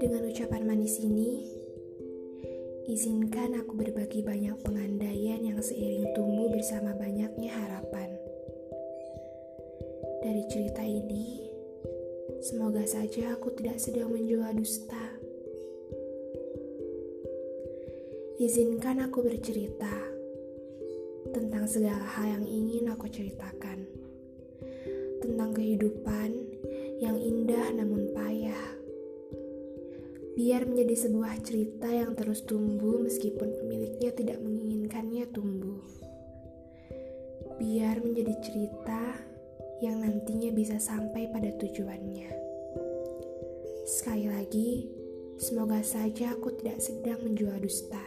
Dengan ucapan manis ini, izinkan aku berbagi banyak pengandaian yang seiring tumbuh bersama banyaknya harapan. Dari cerita ini, semoga saja aku tidak sedang menjual dusta. Izinkan aku bercerita tentang segala hal yang ingin aku ceritakan. Tentang kehidupan yang indah namun biar menjadi sebuah cerita yang terus tumbuh meskipun pemiliknya tidak menginginkannya tumbuh. Biar menjadi cerita yang nantinya bisa sampai pada tujuannya. Sekali lagi, semoga saja aku tidak sedang menjual dusta.